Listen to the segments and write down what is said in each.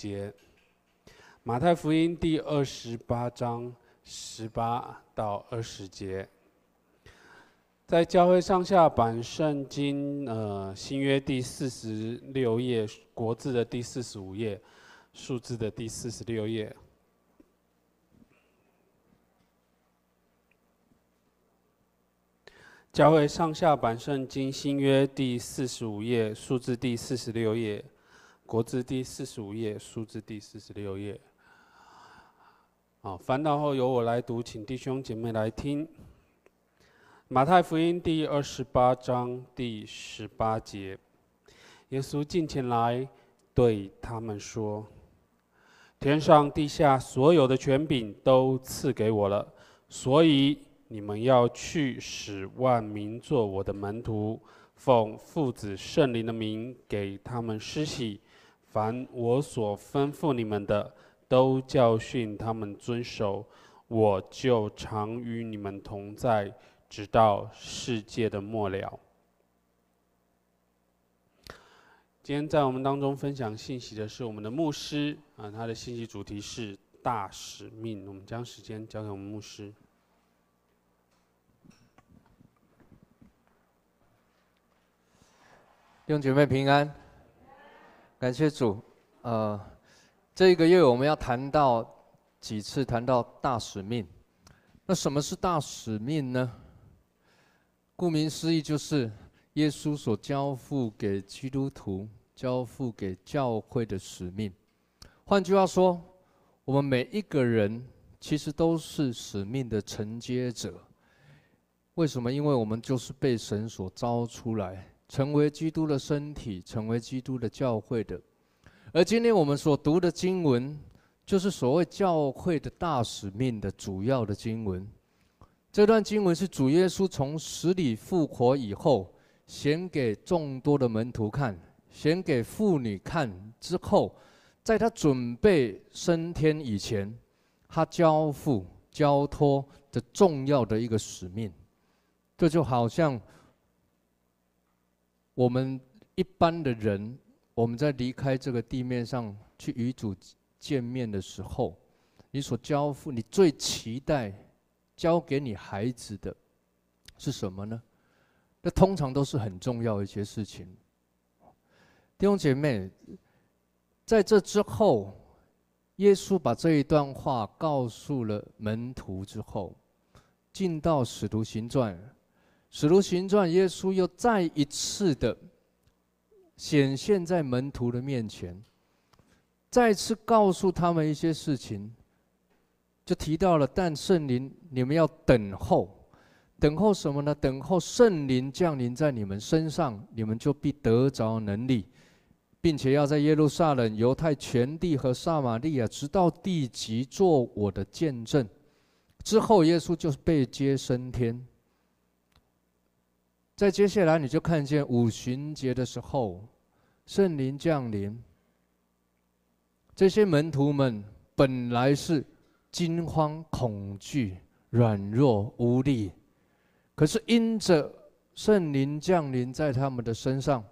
节。马太福音第二十八章十八到二十节，在教会上下版圣经呃新约第四十六页，国字的第四十五页，数字的第四十六页。教会上下版圣经新约第四十五页，数字第四十六页，国字第四十五页，数字第四十六页。好，翻到后由我来读，请弟兄姐妹来听。马太福音第二十八章第十八节，耶稣近前来对他们说：“天上地下所有的权柄都赐给我了，所以。”你们要去，使万民做我的门徒，奉父子圣灵的名给他们施洗。凡我所吩咐你们的，都教训他们遵守。我就常与你们同在，直到世界的末了。今天在我们当中分享信息的是我们的牧师啊，他的信息主题是大使命。我们将时间交给我们牧师。弟兄姐妹平安，感谢主。呃，这一个月我们要谈到几次谈到大使命。那什么是大使命呢？顾名思义，就是耶稣所交付给基督徒、交付给教会的使命。换句话说，我们每一个人其实都是使命的承接者。为什么？因为我们就是被神所召出来。成为基督的身体，成为基督的教会的。而今天我们所读的经文，就是所谓教会的大使命的主要的经文。这段经文是主耶稣从死里复活以后，显给众多的门徒看，显给妇女看之后，在他准备升天以前，他交付、交托的重要的一个使命。这就好像。我们一般的人，我们在离开这个地面上去与主见面的时候，你所交付、你最期待交给你孩子的是什么呢？那通常都是很重要的一些事情。弟兄姐妹，在这之后，耶稣把这一段话告诉了门徒之后，进到使徒行传。使徒行传，耶稣又再一次的显现在门徒的面前，再次告诉他们一些事情，就提到了，但圣灵你们要等候，等候什么呢？等候圣灵降临在你们身上，你们就必得着能力，并且要在耶路撒冷、犹太全地和撒玛利亚，直到地极，做我的见证。之后，耶稣就是被接升天。在接下来，你就看见五旬节的时候，圣灵降临。这些门徒们本来是惊慌、恐惧、软弱、无力，可是因着圣灵降临在他们的身上，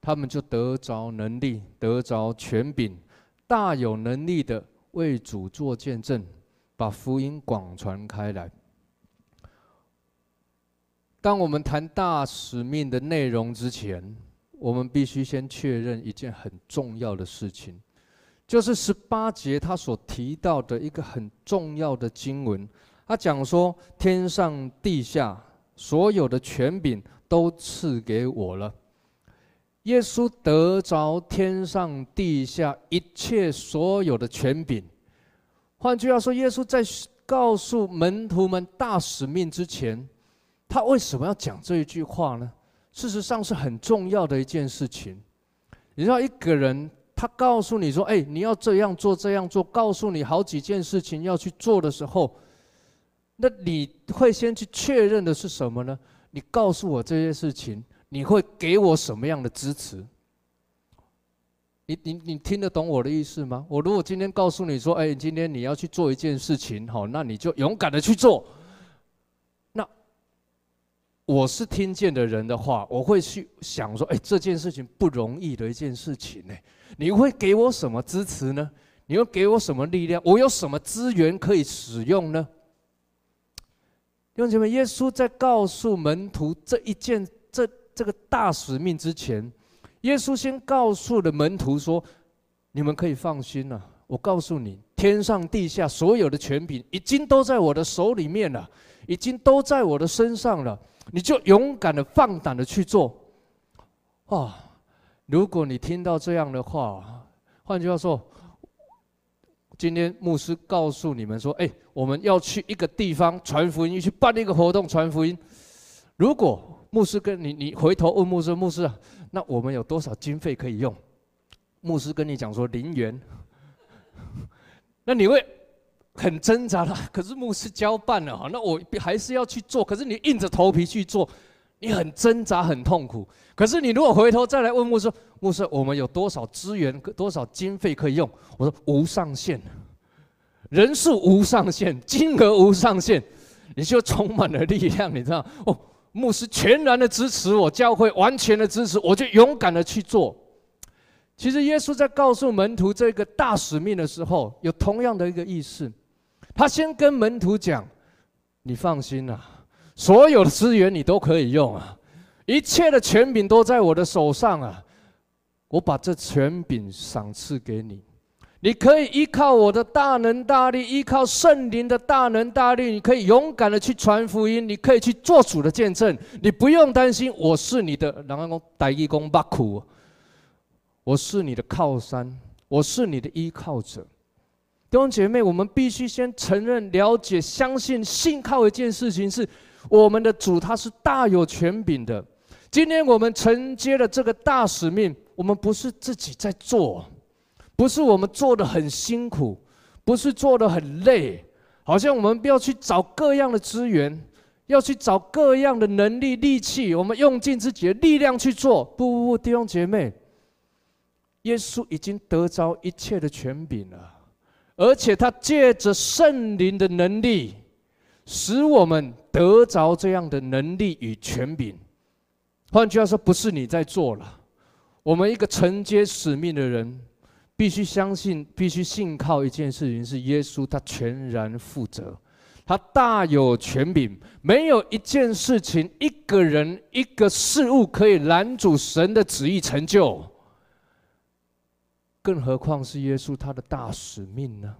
他们就得着能力，得着权柄，大有能力的为主做见证，把福音广传开来。当我们谈大使命的内容之前，我们必须先确认一件很重要的事情，就是十八节他所提到的一个很重要的经文。他讲说：“天上地下所有的权柄都赐给我了。”耶稣得着天上地下一切所有的权柄。换句话说，耶稣在告诉门徒们大使命之前。他为什么要讲这一句话呢？事实上是很重要的一件事情。你知道，一个人他告诉你说：“哎，你要这样做，这样做。”告诉你好几件事情要去做的时候，那你会先去确认的是什么呢？你告诉我这些事情，你会给我什么样的支持？你你你听得懂我的意思吗？我如果今天告诉你说：“哎，今天你要去做一件事情，好，那你就勇敢的去做。”我是听见的人的话，我会去想说：哎，这件事情不容易的一件事情呢。你会给我什么支持呢？你会给我什么力量？我有什么资源可以使用呢？弟兄姐妹，耶稣在告诉门徒这一件这这个大使命之前，耶稣先告诉了门徒说：你们可以放心了。我告诉你，天上地下所有的权柄已经都在我的手里面了，已经都在我的身上了。你就勇敢的、放胆的去做。哦，如果你听到这样的话，换句话说，今天牧师告诉你们说：“哎，我们要去一个地方传福音，去办一个活动传福音。”如果牧师跟你，你回头问牧师：“牧师啊，那我们有多少经费可以用？”牧师跟你讲说：“零元。” 那你会？很挣扎了，可是牧师交办了哈，那我还是要去做。可是你硬着头皮去做，你很挣扎，很痛苦。可是你如果回头再来问牧师，牧师，我们有多少资源、多少经费可以用？我说无上限，人数无上限，金额无上限，你就充满了力量。你知道哦，牧师全然的支持我，教会完全的支持，我就勇敢的去做。其实耶稣在告诉门徒这个大使命的时候，有同样的一个意思。他先跟门徒讲：“你放心啊，所有的资源你都可以用啊，一切的权柄都在我的手上啊，我把这权柄赏赐给你，你可以依靠我的大能大力，依靠圣灵的大能大力，你可以勇敢的去传福音，你可以去做主的见证，你不用担心，我是你的，然后讲代义工巴苦，我是你的靠山，我是你的依靠者。”弟兄姐妹，我们必须先承认、了解、相信、信靠一件事情：是我们的主，他是大有权柄的。今天我们承接了这个大使命，我们不是自己在做，不是我们做得很辛苦，不是做得很累，好像我们要去找各样的资源，要去找各样的能力、力气，我们用尽自己的力量去做。不不不，弟兄姐妹，耶稣已经得着一切的权柄了。而且他借着圣灵的能力，使我们得着这样的能力与权柄。换句话说，不是你在做了。我们一个承接使命的人，必须相信，必须信靠一件事情：是耶稣，他全然负责，他大有权柄，没有一件事情、一个人、一个事物可以拦阻神的旨意成就。更何况是耶稣他的大使命呢？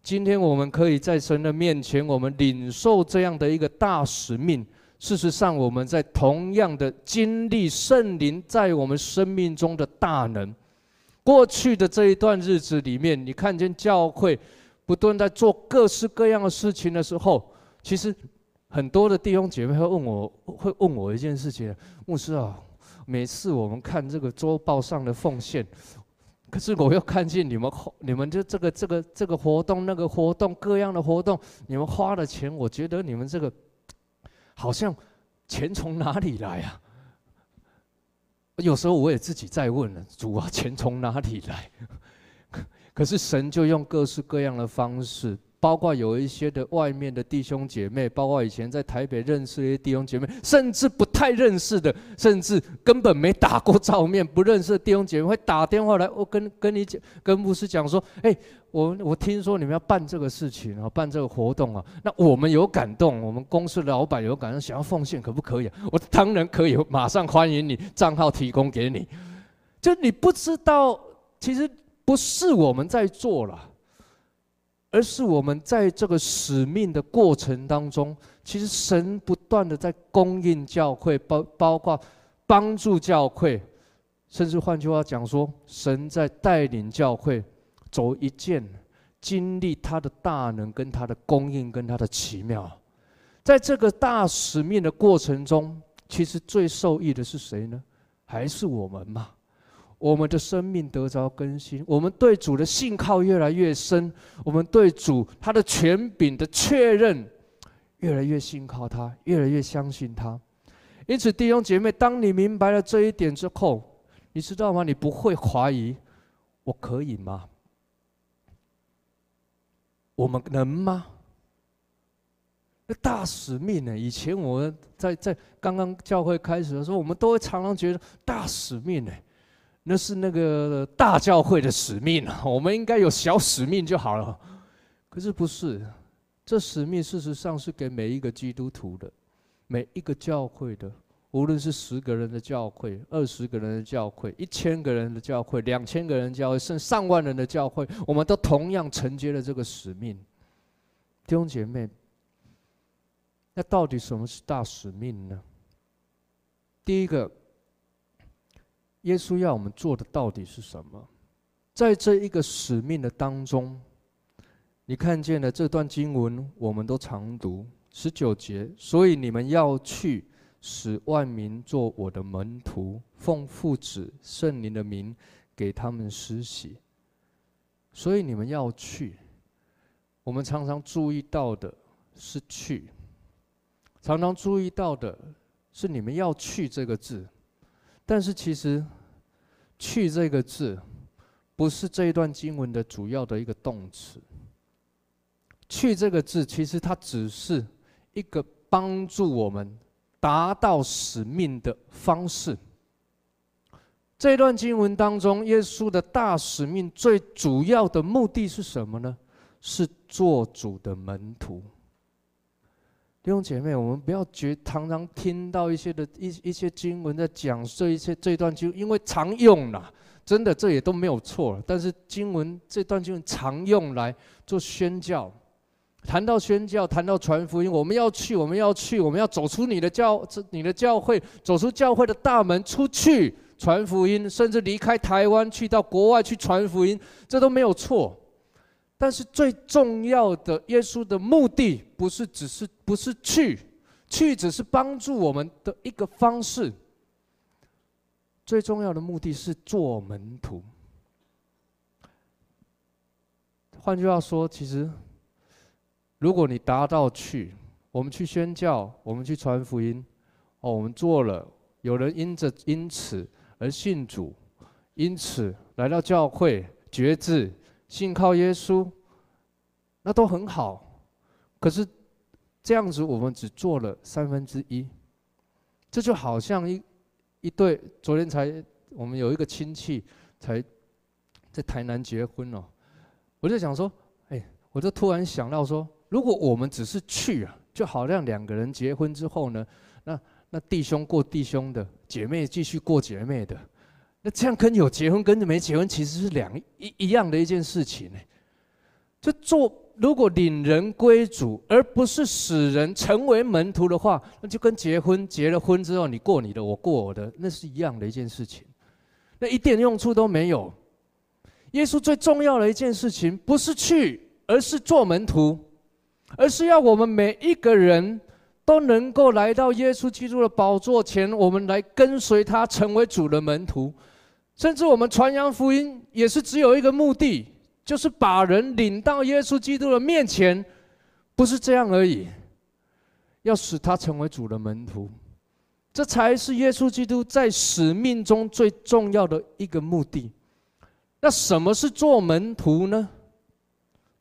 今天我们可以在神的面前，我们领受这样的一个大使命。事实上，我们在同样的经历圣灵在我们生命中的大能。过去的这一段日子里面，你看见教会不断在做各式各样的事情的时候，其实很多的弟兄姐妹会问我，会问我一件事情：牧师啊，每次我们看这个周报上的奉献。可是我又看见你们，你们就这个这个这个活动、那个活动、各样的活动，你们花的钱，我觉得你们这个好像钱从哪里来啊？有时候我也自己在问了，主啊，钱从哪里来？可是神就用各式各样的方式。包括有一些的外面的弟兄姐妹，包括以前在台北认识的一些弟兄姐妹，甚至不太认识的，甚至根本没打过照面、不认识的弟兄姐妹，会打电话来，我跟跟你讲，跟牧师讲说，哎，我我听说你们要办这个事情啊，办这个活动啊，那我们有感动，我们公司的老板有感动，想要奉献，可不可以？我当然可以，马上欢迎你，账号提供给你。就你不知道，其实不是我们在做了。而是我们在这个使命的过程当中，其实神不断的在供应教会，包包括帮助教会，甚至换句话讲说，神在带领教会走一件，经历他的大能跟他的供应跟他的奇妙，在这个大使命的过程中，其实最受益的是谁呢？还是我们吗？我们的生命得着更新，我们对主的信靠越来越深，我们对主他的权柄的确认越来越信靠他，越来越相信他。因此，弟兄姐妹，当你明白了这一点之后，你知道吗？你不会怀疑，我可以吗？我们能吗？那大使命呢？以前我们在在刚刚教会开始的时候，我们都会常常觉得大使命呢，那是那个大教会的使命，我们应该有小使命就好了。可是不是，这使命事实上是给每一个基督徒的，每一个教会的，无论是十个人的教会、二十个人的教会、一千个人的教会、两千个人教会，甚至上万人的教会，我们都同样承接了这个使命。弟兄姐妹。那到底什么是大使命呢？第一个，耶稣要我们做的到底是什么？在这一个使命的当中，你看见了这段经文，我们都常读十九节。所以你们要去，使万民做我的门徒，奉父子圣灵的名给他们施洗。所以你们要去，我们常常注意到的是去。常常注意到的是“你们要去”这个字，但是其实“去”这个字不是这一段经文的主要的一个动词。“去”这个字其实它只是一个帮助我们达到使命的方式。这段经文当中，耶稣的大使命最主要的目的是什么呢？是做主的门徒。弟兄姐妹，我们不要觉常常听到一些的一一些经文在讲这一些这一段经，因为常用啦，真的这也都没有错。但是经文这段经文常用来做宣教，谈到宣教，谈到传福音，我们要去，我们要去，我们要走出你的教，你的教会，走出教会的大门，出去传福音，甚至离开台湾去到国外去传福音，这都没有错。但是最重要的，耶稣的目的不是只是不是去，去只是帮助我们的一个方式。最重要的目的是做门徒。换句话说，其实如果你达到去，我们去宣教，我们去传福音，哦，我们做了，有人因着因此而信主，因此来到教会决志。信靠耶稣，那都很好，可是这样子我们只做了三分之一，这就好像一一对，昨天才我们有一个亲戚才在台南结婚哦，我就想说，哎，我就突然想到说，如果我们只是去啊，就好像两个人结婚之后呢，那那弟兄过弟兄的，姐妹继续过姐妹的。那这样跟有结婚跟没结婚其实是两一一样的一件事情呢。就做如果领人归主，而不是使人成为门徒的话，那就跟结婚结了婚之后你过你的我过我的，那是一样的一件事情，那一点用处都没有。耶稣最重要的一件事情不是去，而是做门徒，而是要我们每一个人。都能够来到耶稣基督的宝座前，我们来跟随他，成为主的门徒。甚至我们传扬福音，也是只有一个目的，就是把人领到耶稣基督的面前，不是这样而已，要使他成为主的门徒，这才是耶稣基督在使命中最重要的一个目的。那什么是做门徒呢？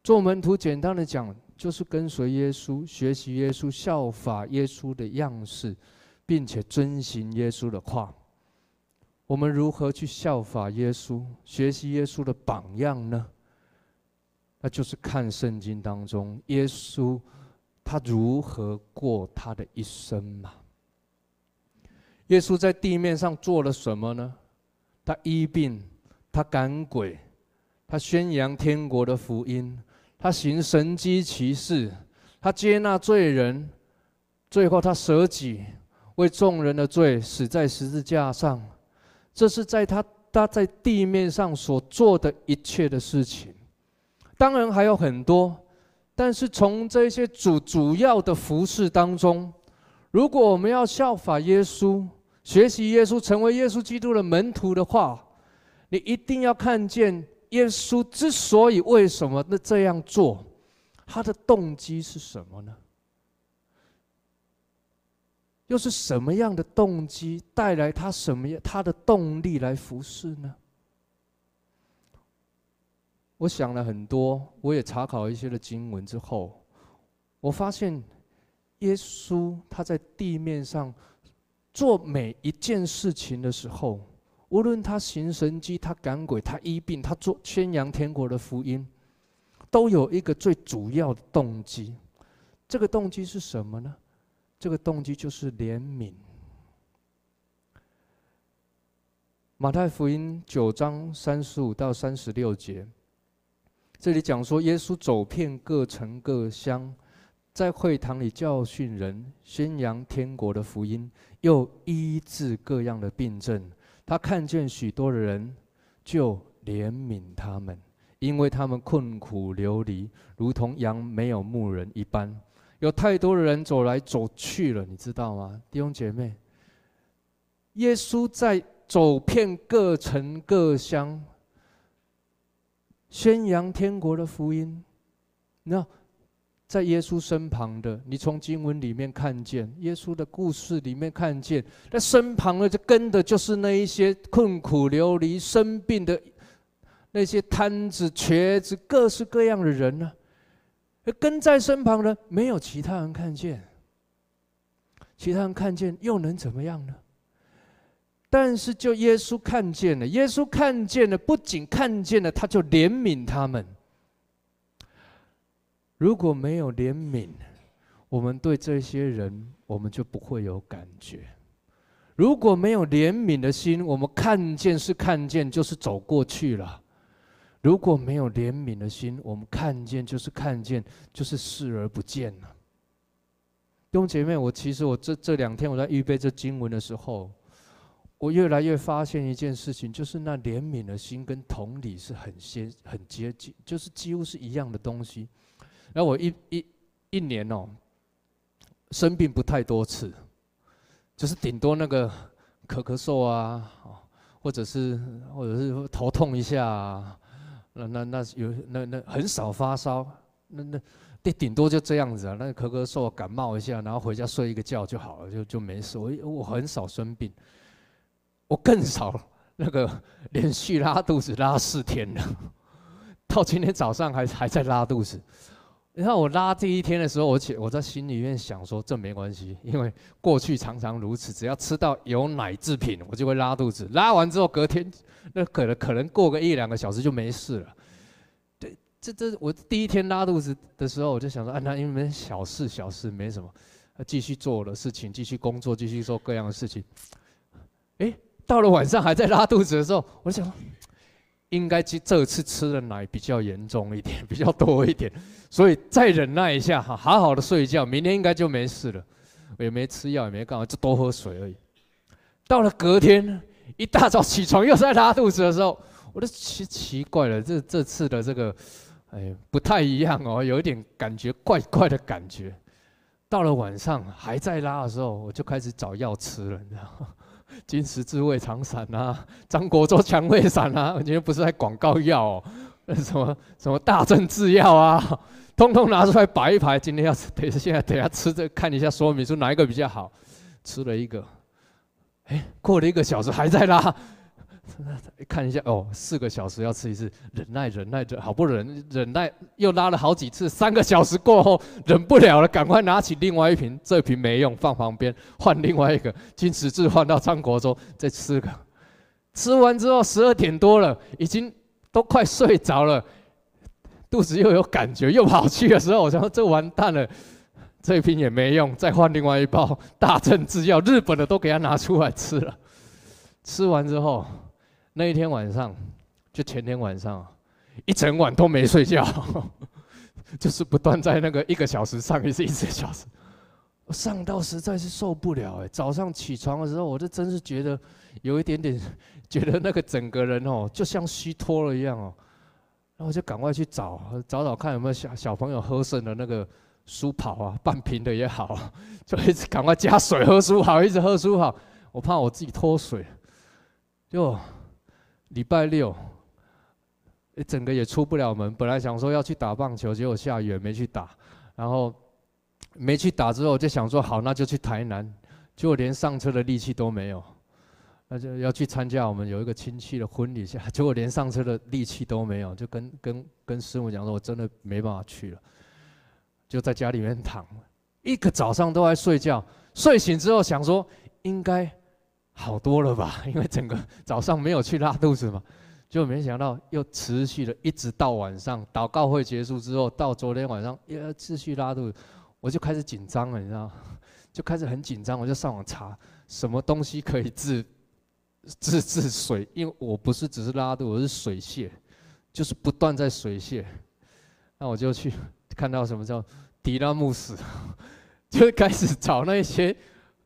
做门徒，简单的讲。就是跟随耶稣，学习耶稣，效法耶稣的样式，并且遵行耶稣的话。我们如何去效法耶稣，学习耶稣的榜样呢？那就是看圣经当中耶稣他如何过他的一生嘛。耶稣在地面上做了什么呢？他医病，他赶鬼，他宣扬天国的福音。他行神迹奇事，他接纳罪人，最后他舍己，为众人的罪死在十字架上。这是在他他在地面上所做的一切的事情。当然还有很多，但是从这些主主要的服事当中，如果我们要效法耶稣，学习耶稣，成为耶稣基督的门徒的话，你一定要看见。耶稣之所以为什么那这样做，他的动机是什么呢？又是什么样的动机带来他什么样他的动力来服侍呢？我想了很多，我也查考一些的经文之后，我发现耶稣他在地面上做每一件事情的时候，无论他行神迹、他赶鬼、他医病、他做宣扬天国的福音，都有一个最主要的动机。这个动机是什么呢？这个动机就是怜悯。马太福音九章三十五到三十六节，这里讲说，耶稣走遍各城各乡，在会堂里教训人，宣扬天国的福音，又医治各样的病症。他看见许多的人，就怜悯他们，因为他们困苦流离，如同羊没有牧人一般。有太多的人走来走去了，你知道吗，弟兄姐妹？耶稣在。走遍各城各乡，宣扬天国的福音。那在耶稣身旁的，你从经文里面看见耶稣的故事里面看见，那身旁的就跟的就是那一些困苦流离、生病的那些瘫子、瘸子，各式各样的人呢。跟在身旁的没有其他人看见，其他人看见又能怎么样呢？但是，就耶稣看见了，耶稣看见了，不仅看见了，他就怜悯他们。如果没有怜悯，我们对这些人，我们就不会有感觉。如果没有怜悯的心，我们看见是看见，就是走过去了。如果没有怜悯的心，我们看见就是看见，就是视而不见了。弟兄姐妹，我其实我这这两天我在预备这经文的时候。我越来越发现一件事情，就是那怜悯的心跟同理是很接很接近，就是几乎是一样的东西。然后我一一一年哦，生病不太多次，就是顶多那个咳咳嗽啊，或者是或者是头痛一下啊，那那那有那那很少发烧，那那顶顶多就这样子啊，那咳咳嗽感冒一下，然后回家睡一个觉就好了，就就没事。我我很少生病。我更少那个连续拉肚子拉四天了，到今天早上还还在拉肚子。然后我拉第一天的时候，我且我在心里面想说，这没关系，因为过去常常如此，只要吃到有奶制品，我就会拉肚子。拉完之后隔天，那可能可能过个一两个小时就没事了。对，这这我第一天拉肚子的时候，我就想说，啊，那因为小事小事没什么，继续做我的事情，继续工作，继续做各样的事情。诶。到了晚上还在拉肚子的时候，我想，应该这这次吃的奶比较严重一点，比较多一点，所以再忍耐一下哈，好好的睡一觉，明天应该就没事了。我也没吃药，也没干嘛，就多喝水而已。到了隔天一大早起床又在拉肚子的时候，我都奇奇怪了，这这次的这个，哎，不太一样哦，有一点感觉怪怪的感觉。到了晚上还在拉的时候，我就开始找药吃了，你知道吗？金石智慧肠散啊，张国忠强胃散啊，我今天不是在广告药哦，什么什么大正制药啊，通通拿出来摆一排。今天要等一下等一下吃这看一下说明书哪一个比较好，吃了一个，哎，过了一个小时还在拉。看一下哦，四个小时要吃一次，忍耐忍耐着，好不忍忍耐，又拉了好几次，三个小时过后忍不了了，赶快拿起另外一瓶，这瓶没用，放旁边，换另外一个，金石治换到张国周再吃个，吃完之后十二点多了，已经都快睡着了，肚子又有感觉，又跑去的时候，我想说这完蛋了，这瓶也没用，再换另外一包大正制药，日本的都给他拿出来吃了，吃完之后。那一天晚上，就前天晚上，一整晚都没睡觉，就是不断在那个一个小时上一次，一个小时，上到实在是受不了哎！早上起床的时候，我就真是觉得有一点点，觉得那个整个人哦，就像虚脱了一样哦。然后我就赶快去找，找找看有没有小小朋友喝剩的那个书跑啊，半瓶的也好，就一直赶快加水喝书跑，一直喝书跑，我怕我自己脱水，就。礼拜六，一整个也出不了门。本来想说要去打棒球，结果下雨没去打。然后没去打之后，就想说好，那就去台南。结果连上车的力气都没有。那就要去参加我们有一个亲戚的婚礼，下 结果连上车的力气都没有，就跟跟跟师母讲说，我真的没办法去了，就在家里面躺。一个早上都在睡觉，睡醒之后想说应该好多了吧，因为整个早上没有去拉肚子嘛，就没想到又持续了，一直到晚上祷告会结束之后，到昨天晚上又要继续拉肚子，我就开始紧张了，你知道，就开始很紧张，我就上网查什么东西可以治 治治水，因为我不是只是拉肚子，我是水泻，就是不断在水泻，那我就去看到什么叫迪拉木斯，就开始找那些。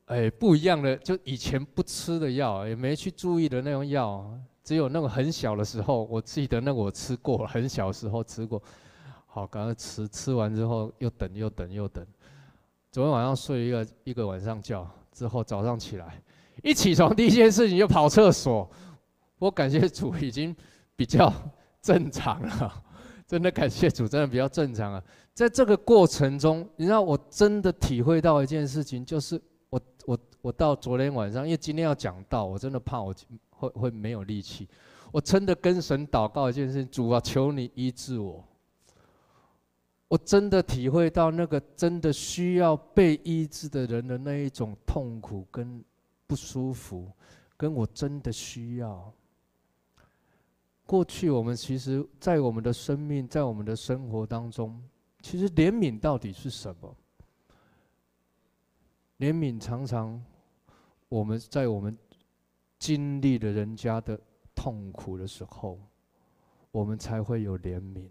哎，不一样的，就以前不吃的药，也没去注意的那种药，只有那个很小的时候，我记得那个我吃过，很小时候吃过。好，赶快吃，吃完之后又等又等又等。昨天晚上睡一个一个晚上觉之后，早上起来，一起床第一件事情就跑厕所。我感谢主，已经比较正常了，真的感谢主，真的比较正常了。在这个过程中，你知道，我真的体会到一件事情，就是。我我我到昨天晚上，因为今天要讲道，我真的怕我会会没有力气。我真的跟神祷告一件事情：主啊，求你医治我。我真的体会到那个真的需要被医治的人的那一种痛苦跟不舒服，跟我真的需要。过去我们其实，在我们的生命，在我们的生活当中，其实怜悯到底是什么？怜悯常常，我们在我们经历了人家的痛苦的时候，我们才会有怜悯。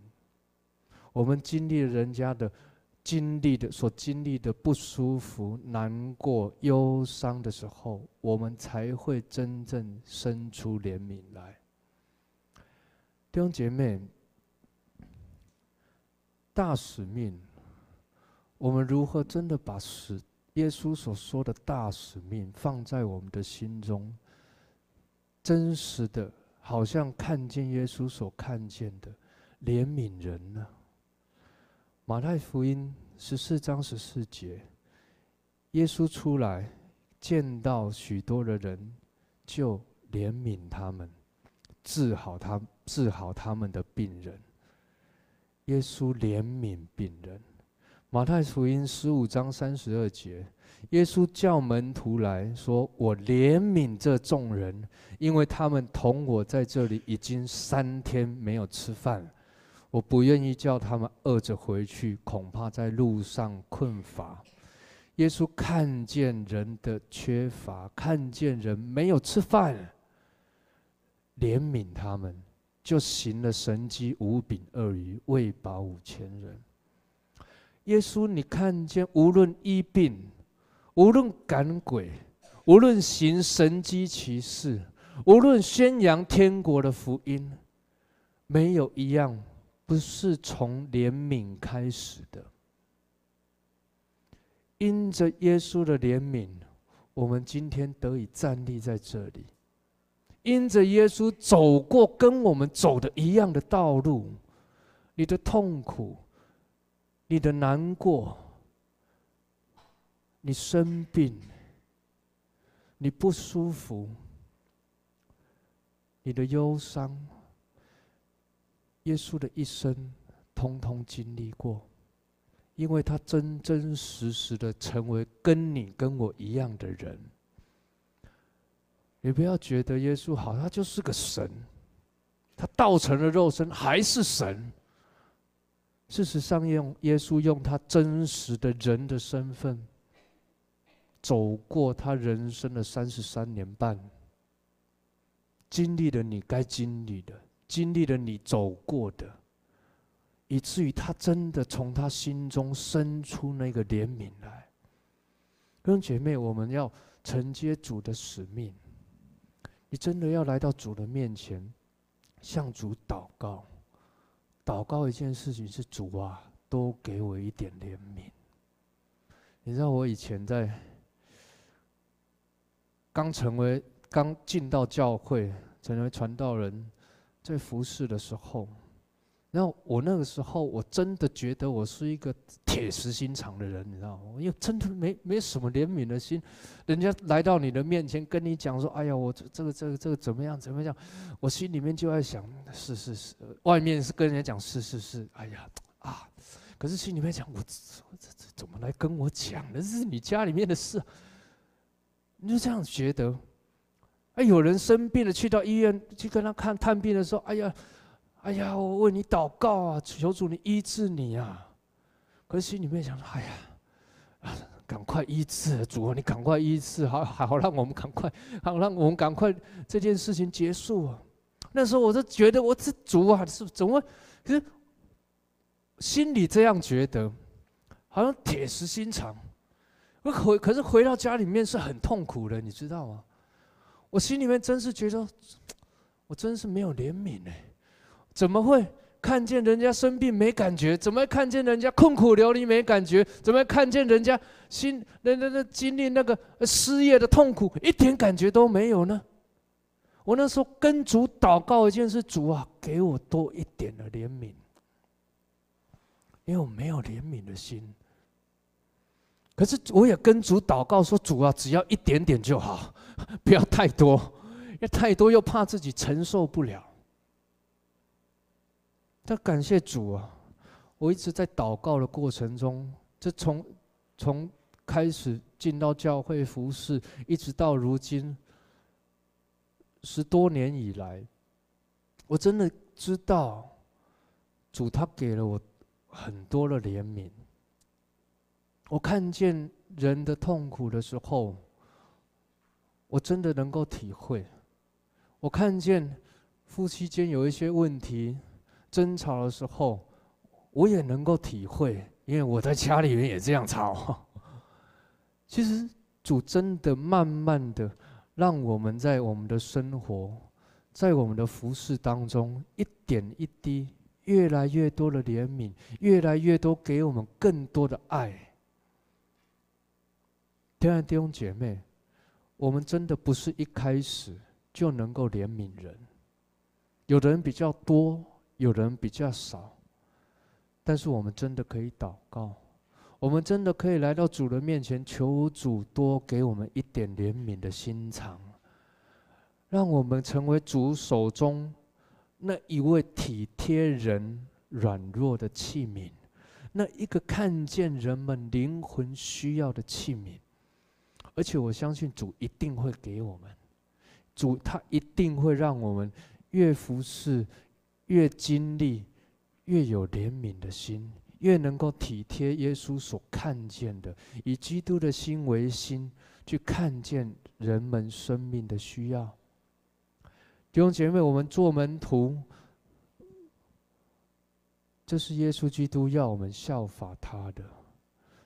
我们经历了人家的经历的所经历的不舒服、难过、忧伤的时候，我们才会真正生出怜悯来。弟兄姐妹，大使命，我们如何真的把使耶稣所说的大使命放在我们的心中，真实的，好像看见耶稣所看见的怜悯人呢？马太福音十四章十四节，耶稣出来见到许多的人，就怜悯他们，治好他治好他们的病人。耶稣怜悯病人。马太福音十五章三十二节，耶稣叫门徒来说：“我怜悯这众人，因为他们同我在这里已经三天没有吃饭，我不愿意叫他们饿着回去，恐怕在路上困乏。”耶稣看见人的缺乏，看见人没有吃饭，怜悯他们，就行了神迹五饼二鱼，喂饱五千人。耶稣，你看见无论医病，无论赶鬼，无论行神迹奇事，无论宣扬天国的福音，没有一样不是从怜悯开始的。因着耶稣的怜悯，我们今天得以站立在这里；因着耶稣走过跟我们走的一样的道路，你的痛苦。你的难过，你生病，你不舒服，你的忧伤，耶稣的一生通通经历过，因为他真真实实的成为跟你跟我一样的人。你不要觉得耶稣好，他就是个神，他道成了肉身还是神。事实上，用耶稣用他真实的人的身份，走过他人生的三十三年半，经历了你该经历的，经历了你走过的，以至于他真的从他心中生出那个怜悯来。弟兄姐妹，我们要承接主的使命，你真的要来到主的面前，向主祷告。祷告一件事情是主啊，多给我一点怜悯。你知道我以前在刚成为、刚进到教会、成为传道人，在服侍的时候，然后我那个时候我真的觉得我是一个铁石心肠的人，你知道吗？因为真的没没什么怜悯的心，人家来到你的面前跟你讲说：“哎呀，我这这个这个这个怎么样怎么样？”我心里面就在想：“是是是。”外面是跟人家讲：“是是是。”哎呀啊！可是心里面讲，我这这这怎么来跟我讲的？这是你家里面的事，你就这样觉得。哎，有人生病了，去到医院去跟他看探病的时候，哎呀，哎呀，我为你祷告啊，求主你医治你啊。可是心里面想说，哎呀，啊，赶快医治，主啊，你赶快医治，好好让我们赶快，好让我们赶快这件事情结束啊。那时候我就觉得，我这主啊，是怎么？可是心里这样觉得，好像铁石心肠。我回，可是回到家里面是很痛苦的，你知道吗？我心里面真是觉得，我真是没有怜悯呢。怎么会看见人家生病没感觉？怎么会看见人家困苦流离没感觉？怎么会看见人家心那那那经历那个失业的痛苦一点感觉都没有呢？我那时候跟主祷告一件事，主啊，给我多一点的怜悯，因为我没有怜悯的心。可是我也跟主祷告说，主啊，只要一点点就好。不要太多，因为太多又怕自己承受不了。但感谢主啊，我一直在祷告的过程中，这从从开始进到教会服侍，一直到如今十多年以来，我真的知道主他给了我很多的怜悯。我看见人的痛苦的时候。我真的能够体会，我看见夫妻间有一些问题争吵的时候，我也能够体会，因为我在家里面也这样吵。其实主真的慢慢的让我们在我们的生活，在我们的服饰当中，一点一滴，越来越多的怜悯，越来越多给我们更多的爱。亲爱的弟兄姐妹。我们真的不是一开始就能够怜悯人，有的人比较多，有人比较少，但是我们真的可以祷告，我们真的可以来到主的面前，求主多给我们一点怜悯的心肠，让我们成为主手中那一位体贴人软弱的器皿，那一个看见人们灵魂需要的器皿。而且我相信主一定会给我们，主他一定会让我们越服侍，越经历，越有怜悯的心，越能够体贴耶稣所看见的，以基督的心为心，去看见人们生命的需要。弟兄姐妹，我们做门徒，这是耶稣基督要我们效法他的，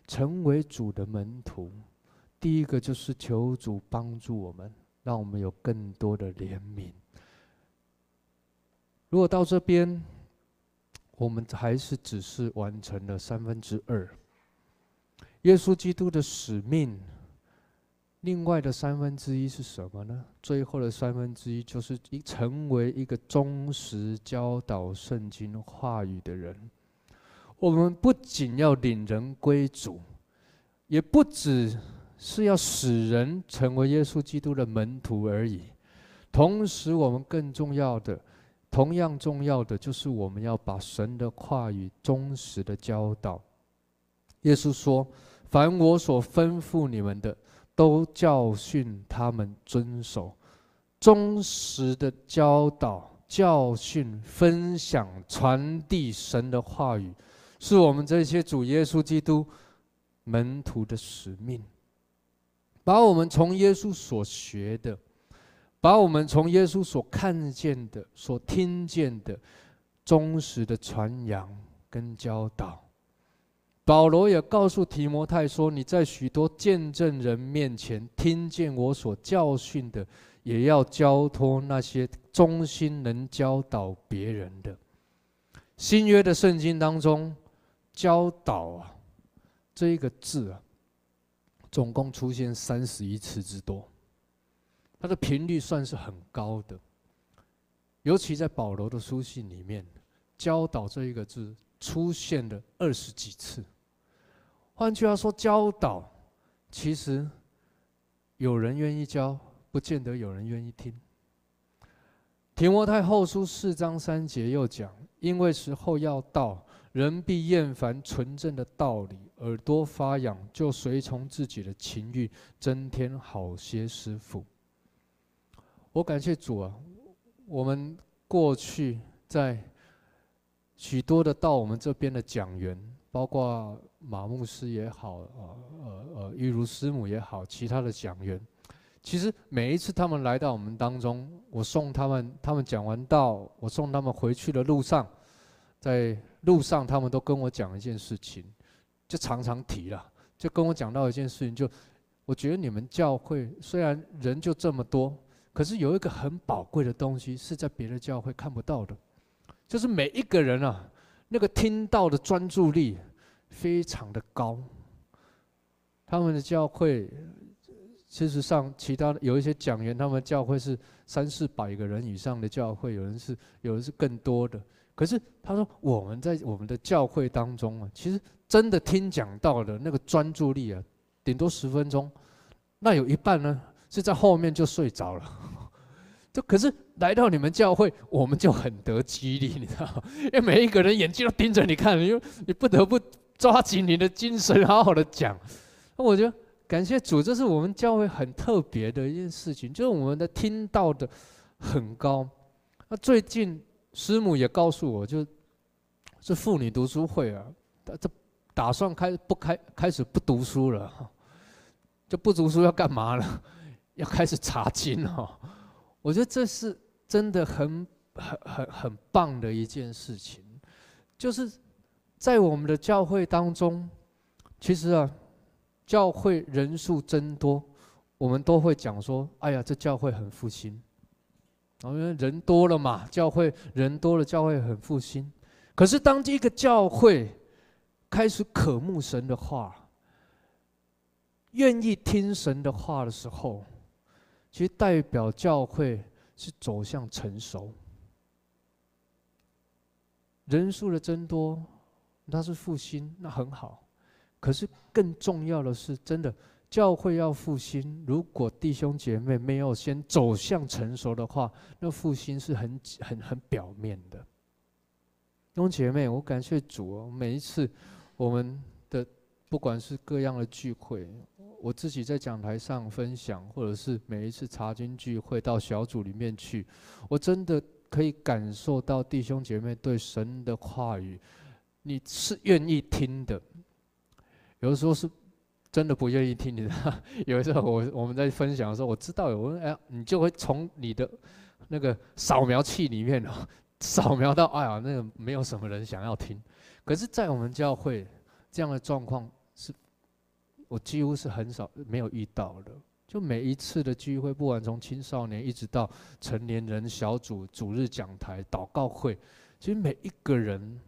成为主的门徒。第一个就是求主帮助我们，让我们有更多的怜悯。如果到这边，我们还是只是完成了三分之二，耶稣基督的使命，另外的三分之一是什么呢？最后的三分之一就是一成为一个忠实教导圣经话语的人。我们不仅要领人归主，也不只。是要使人成为耶稣基督的门徒而已。同时，我们更重要的、同样重要的，就是我们要把神的话语忠实的教导。耶稣说：“凡我所吩咐你们的，都教训他们遵守。”忠实的教导、教训、分享、传递神的话语，是我们这些主耶稣基督门徒的使命。把我们从耶稣所学的，把我们从耶稣所看见的、所听见的，忠实的传扬跟教导。保罗也告诉提摩太说：“你在许多见证人面前听见我所教训的，也要交托那些忠心能教导别人的。”新约的圣经当中，“教导”啊，这一个字啊。总共出现三十一次之多，它的频率算是很高的。尤其在保罗的书信里面，“教导”这一个字出现了二十几次。换句话说，教导其实有人愿意教，不见得有人愿意听。提摩太后书四章三节又讲：“因为时候要到，人必厌烦纯正的道理，耳朵发痒，就随从自己的情欲，增添好些师傅。我感谢主啊！我们过去在许多的到我们这边的讲员，包括马牧师也好，呃呃呃，玉如师母也好，其他的讲员，其实每一次他们来到我们当中，我送他们，他们讲完道，我送他们回去的路上，在。路上，他们都跟我讲一件事情，就常常提了，就跟我讲到一件事情，就我觉得你们教会虽然人就这么多，可是有一个很宝贵的东西是在别的教会看不到的，就是每一个人啊，那个听到的专注力非常的高。他们的教会，事实上，其他的有一些讲员，他们教会是三四百个人以上的教会，有人是，有人是更多的。可是他说，我们在我们的教会当中啊，其实真的听讲道的那个专注力啊，顶多十分钟，那有一半呢是在后面就睡着了。就可是来到你们教会，我们就很得激励，你知道吗？因为每一个人眼睛都盯着你看，因为你不得不抓紧你的精神，好好的讲。那我觉得感谢主，这是我们教会很特别的一件事情，就是我们的听到的很高。那最近。师母也告诉我，就是妇女读书会啊，这打算开不开开始不读书了，就不读书要干嘛了？要开始查经哦。我觉得这是真的很很很很棒的一件事情，就是在我们的教会当中，其实啊，教会人数增多，我们都会讲说，哎呀，这教会很复兴。因为人多了嘛，教会人多了，教会很复兴。可是当这个教会开始渴慕神的话，愿意听神的话的时候，其实代表教会是走向成熟。人数的增多，那是复兴，那很好。可是更重要的是，真的。教会要复兴，如果弟兄姐妹没有先走向成熟的话，那复兴是很很很表面的。弟兄姐妹，我感谢主哦，每一次我们的不管是各样的聚会，我自己在讲台上分享，或者是每一次查经聚会到小组里面去，我真的可以感受到弟兄姐妹对神的话语，你是愿意听的，有的时候是。真的不愿意听，你知道？有的时候我我们在分享的时候，我知道有，人哎，你就会从你的那个扫描器里面哦，扫描到哎呀，那个没有什么人想要听。可是，在我们教会这样的状况，我几乎是很少没有遇到的。就每一次的聚会，不管从青少年一直到成年人小组、主日讲台、祷告会，其实每一个人，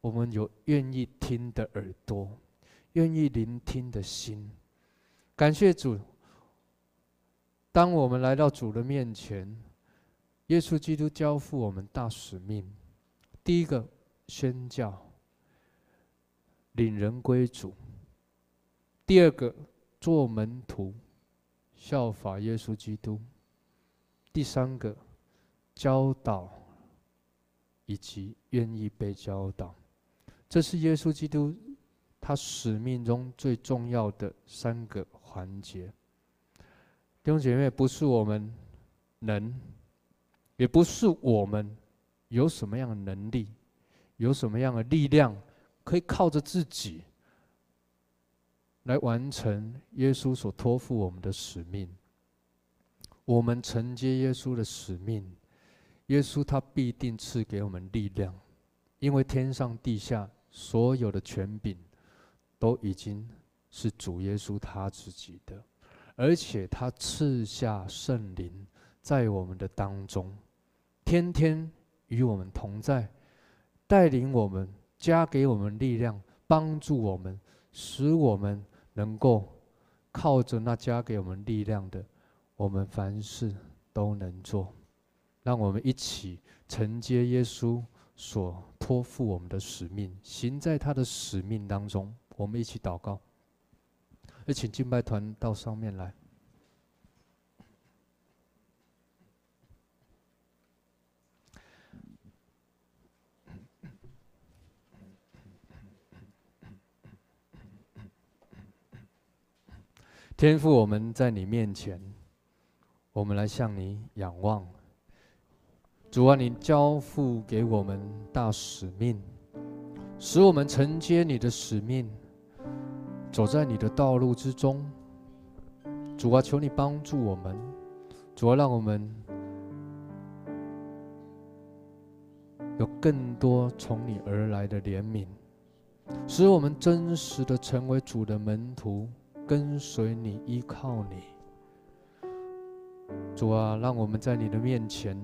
我们有愿意听的耳朵。愿意聆听的心，感谢主。当我们来到主的面前，耶稣基督交付我们大使命：第一个，宣教，领人归主；第二个，做门徒，效法耶稣基督；第三个，教导，以及愿意被教导。这是耶稣基督。他使命中最重要的三个环节，弟兄姐妹，不是我们能，也不是我们有什么样的能力，有什么样的力量，可以靠着自己来完成耶稣所托付我们的使命。我们承接耶稣的使命，耶稣他必定赐给我们力量，因为天上地下所有的权柄。都已经是主耶稣他自己的，而且他赐下圣灵在我们的当中，天天与我们同在，带领我们，加给我们力量，帮助我们，使我们能够靠着那加给我们力量的，我们凡事都能做。让我们一起承接耶稣所托付我们的使命，行在他的使命当中。我们一起祷告，也请敬拜团到上面来。天父，我们在你面前，我们来向你仰望。主啊，你交付给我们大使命，使我们承接你的使命，走在你的道路之中。主啊，求你帮助我们，主啊，让我们有更多从你而来的怜悯，使我们真实的成为主的门徒。跟随你，依靠你，主啊，让我们在你的面前，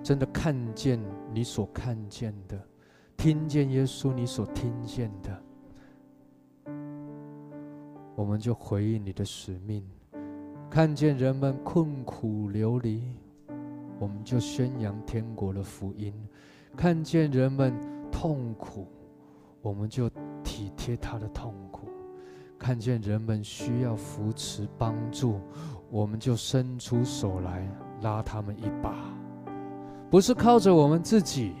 真的看见你所看见的，听见耶稣你所听见的，我们就回应你的使命；看见人们困苦流离，我们就宣扬天国的福音；看见人们痛苦，我们就体贴他的痛苦。看见人们需要扶持帮助，我们就伸出手来拉他们一把，不是靠着我们自己，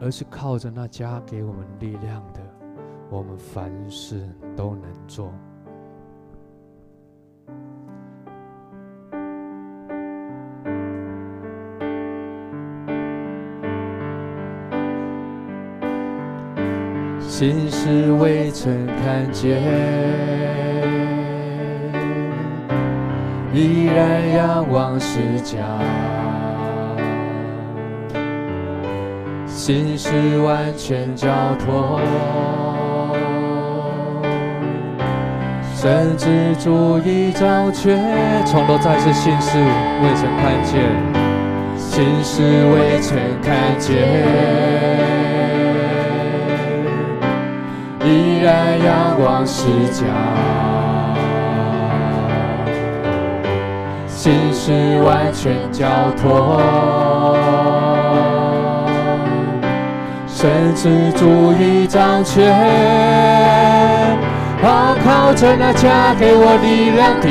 而是靠着那加给我们力量的，我们凡事都能做。心事未曾看见，依然仰望十架。心事完全交托，甚至主已掌权。从头再次，心事未曾看见，心事未曾看见。依然仰望十架，心事完全交托，甚至主已掌权，好靠着那加给我力量的，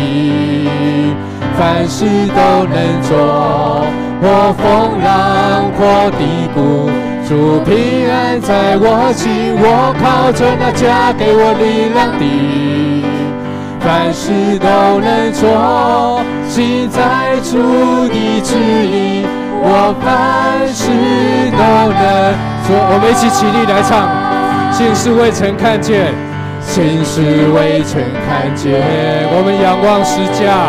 凡事都能做，我风浪或低谷。主平安在我心，我靠着那加给我力量的，凡事都能做。心在主的旨意，我凡事都能做。我们一起起立来唱，心事未曾看见，心事未曾看见。我们仰望十架，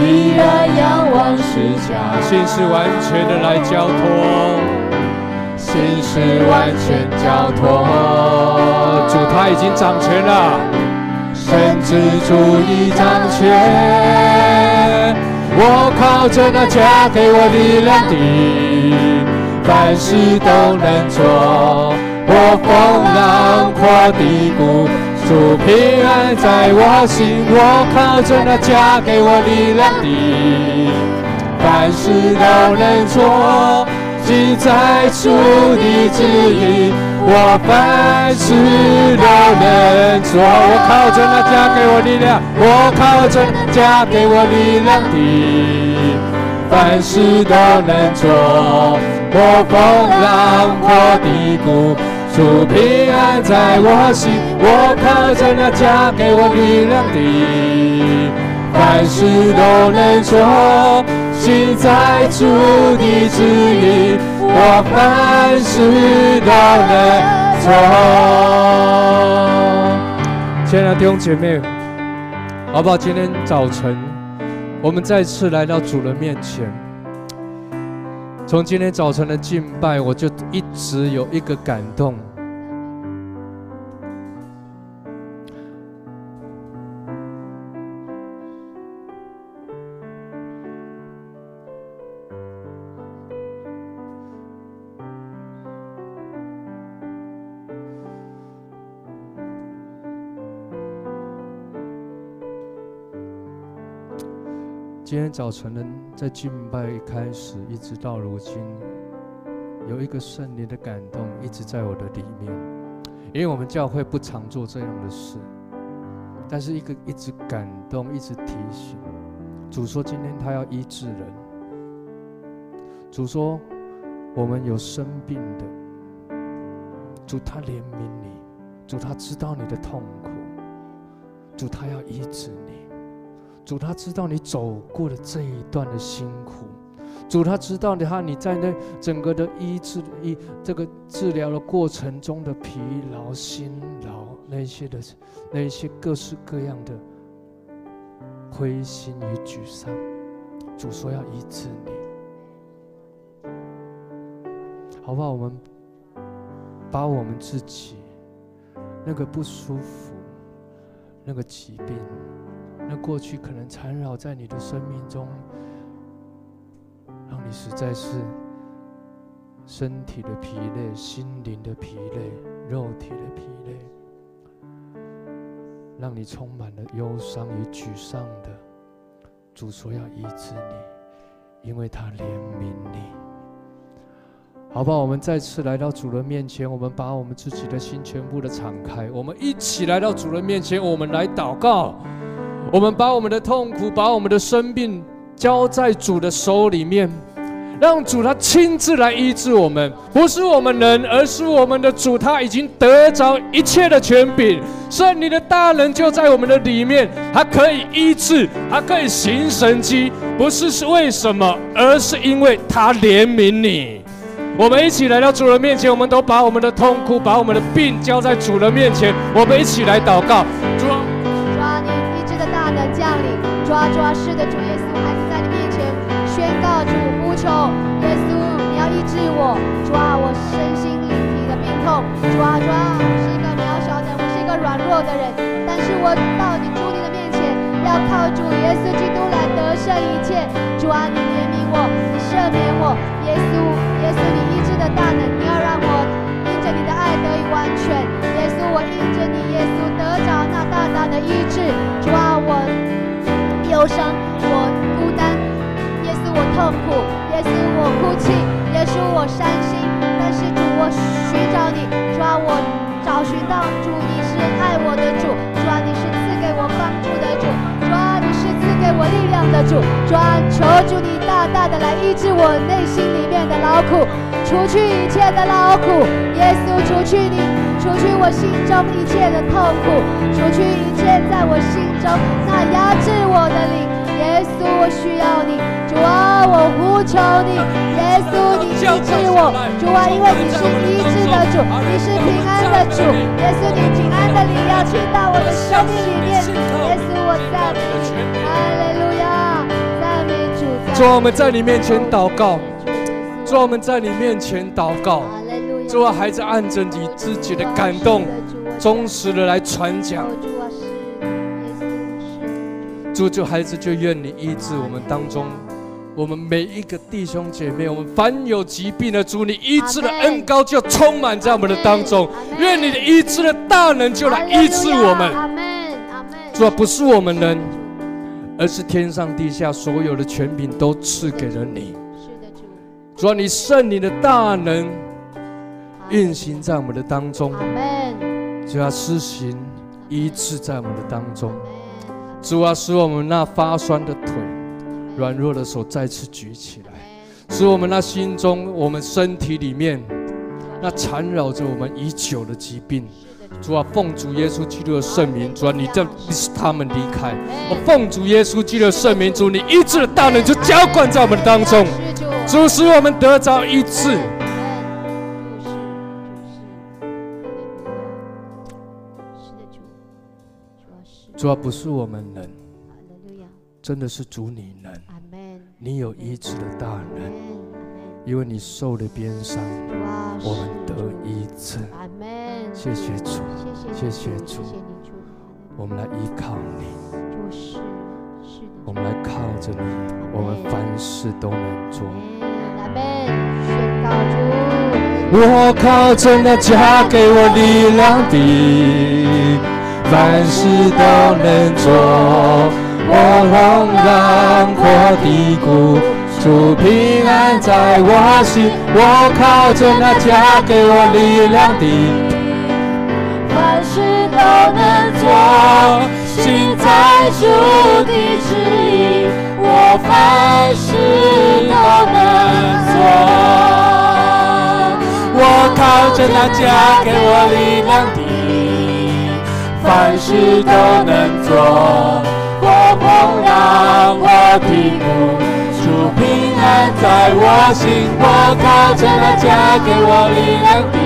依然仰望十架，心是完全的来交托。心是完全交托，主他已经掌权了，神之主已掌权。我靠着那加给我力量的，凡事都能做。我风浪或低谷，主平安在我心。我靠着那加给我力量的，凡事都能做。尽在主的旨意，我凡事都能做。我靠着那加给我力量，我靠着那加给我力量的，凡事都能做。我风浪或低谷，主平安在我心。我靠着那加给我力量的，凡事都能做。心在主的旨意，我凡事都能做。亲爱的弟兄姐妹，好不好？今天早晨，我们再次来到主的面前。从今天早晨的敬拜，我就一直有一个感动。今天早晨呢，在敬拜一开始，一直到如今，有一个圣灵的感动一直在我的里面。因为我们教会不常做这样的事，但是一个一直感动，一直提醒。主说今天他要医治人。主说我们有生病的，主他怜悯你，主他知道你的痛苦。主他要医治你，主他知道你走过的这一段的辛苦，主他知道你他你在那整个的医治医这个治疗的过程中的疲劳、辛劳那些的那些各式各样的灰心与沮丧，主说要医治你，好不好？我们把我们自己那个不舒服。那个疾病，那过去可能缠绕在你的生命中，让你实在是身体的疲累、心灵的疲累、肉体的疲累，让你充满了忧伤与沮丧的。主说要医治你，因为他怜悯你。好不好？我们再次来到主人面前，我们把我们自己的心全部的敞开，我们一起来到主人面前，我们来祷告。我们把我们的痛苦，把我们的生病交在主的手里面，让主他亲自来医治我们。不是我们人，而是我们的主，他已经得着一切的权柄。圣灵的大能就在我们的里面，他可以医治，他可以行神迹。不是是为什么，而是因为他怜悯你。我们一起来到主人面前，我们都把我们的痛苦、把我们的病交在主人面前。我们一起来祷告，主啊，主啊，是的，主耶稣，孩子在你面前宣告主呼求，耶稣，你要医治我，主啊，我身心灵体的病痛，主啊，主啊，我是一个渺小的，我是一个软弱的人，但是我到你主你的面前，要靠主耶稣基督来得胜一切，主啊，你怜悯我，你赦免我，耶稣。耶稣，你医治的大能，你要让我因着你的爱得以完全。耶稣，我因着你，耶稣得着那大大的医治。主啊，我忧伤，我孤单。耶稣，我痛苦。耶稣，我哭泣。耶稣，我伤心。但是主，我寻找你。主啊，我找寻到主，你是爱我的主。主啊，你是赐给我帮助的主。主啊，你是赐给我力量的主。主啊，求主你。大大的来医治我内心里面的劳苦，除去一切的劳苦。耶稣，除去你，除去我心中一切的痛苦，除去一切在我心中那压制我的灵。耶稣，我需要你，主啊，我呼求你。耶稣，你医治我，主啊，因为你是医治的主，你是平安的主。耶稣，你平安的灵要去到我的生命里面。耶稣，我赞美你，哈利路亚。赞美主，主啊我们在你面前祷告。主啊，我们在你面前祷告。主啊，孩子按着你自己的感动，忠实的来传讲。主，就孩子就愿你医治我们当中，我们每一个弟兄姐妹，我们凡有疾病的主，你医治的恩膏就充满在我们的当中。愿你的医治的大能就来医治我们。主啊，不是我们人。而是天上地下所有的权柄都赐给了你。是的，主。主啊，你圣灵的大能运行在我们的当中。阿门。就要施行医治在我们的当中。主啊，使我们那发酸的腿、软弱的手再次举起来，使我们那心中、我们身体里面那缠绕着我们已久的疾病。主啊，奉主耶稣基督的圣名，主啊，你这你使他们离开。我奉主耶稣基督的圣名，主你医治的大能就浇灌在我们当中，主使我们得着医治。主啊，不是我们能，真的是主你能，你有医治的大能，因为你受了鞭伤，我们得医治。谢谢主，谢谢主，我们来依靠你。我们来靠着你，我们凡事都能做。我靠着那加给我力量的，凡事都能做。我横浪过低谷，主平安在我心。我靠着那加给我力量的。凡事都能做，心在主的指引，我凡事都能做。我靠着那加给我力量的，凡事都能做。我碰浪或低谷，主平安在我心，我靠着那加给我力量的，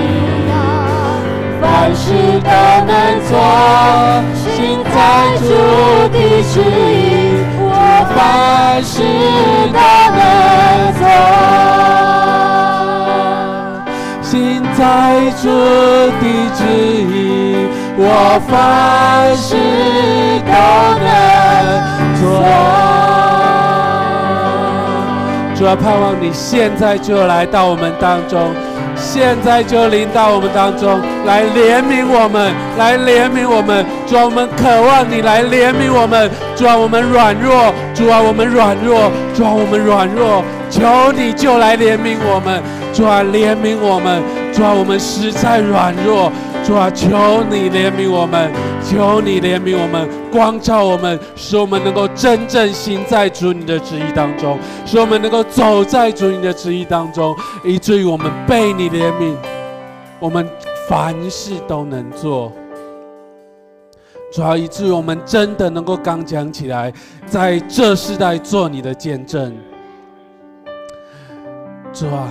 凡事都能做。心在主的旨意，我凡事都能做。心在主的旨意，我凡事都能做。主要盼望你现在就来到我们当中。现在就临到我们当中，来怜悯我们，来怜悯我们。主啊，我们渴望你来怜悯我们。主啊，我们软弱，主啊，我们软弱，主啊，我们软弱。求你就来怜悯我们，主啊，怜悯我们。主啊，我们实在软弱。主啊，求你怜悯我们，求你怜悯我们，光照我们，使我们能够真正行在主你的旨意当中，使我们能够走在主你的旨意当中，以至于我们被你怜悯，我们凡事都能做。主啊，以至于我们真的能够刚强起来，在这世代做你的见证。主啊，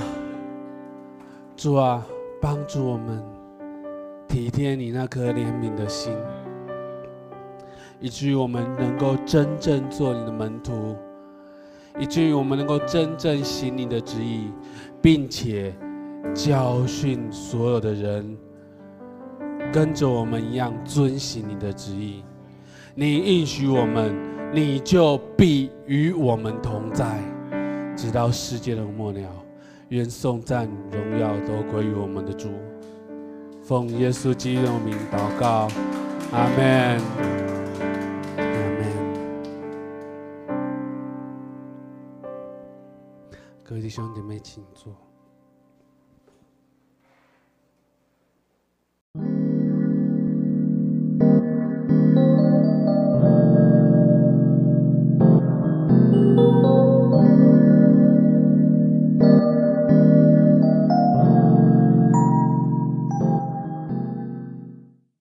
主啊，帮助我们。体贴你那颗怜悯的心，以至于我们能够真正做你的门徒，以至于我们能够真正行你的旨意，并且教训所有的人跟着我们一样遵行你的旨意。你应许我们，你就必与我们同在，直到世界的末了。愿颂赞荣耀都归于我们的主。奉耶稣基督的名祷告，阿门，阿门。各位弟兄姐妹，请坐。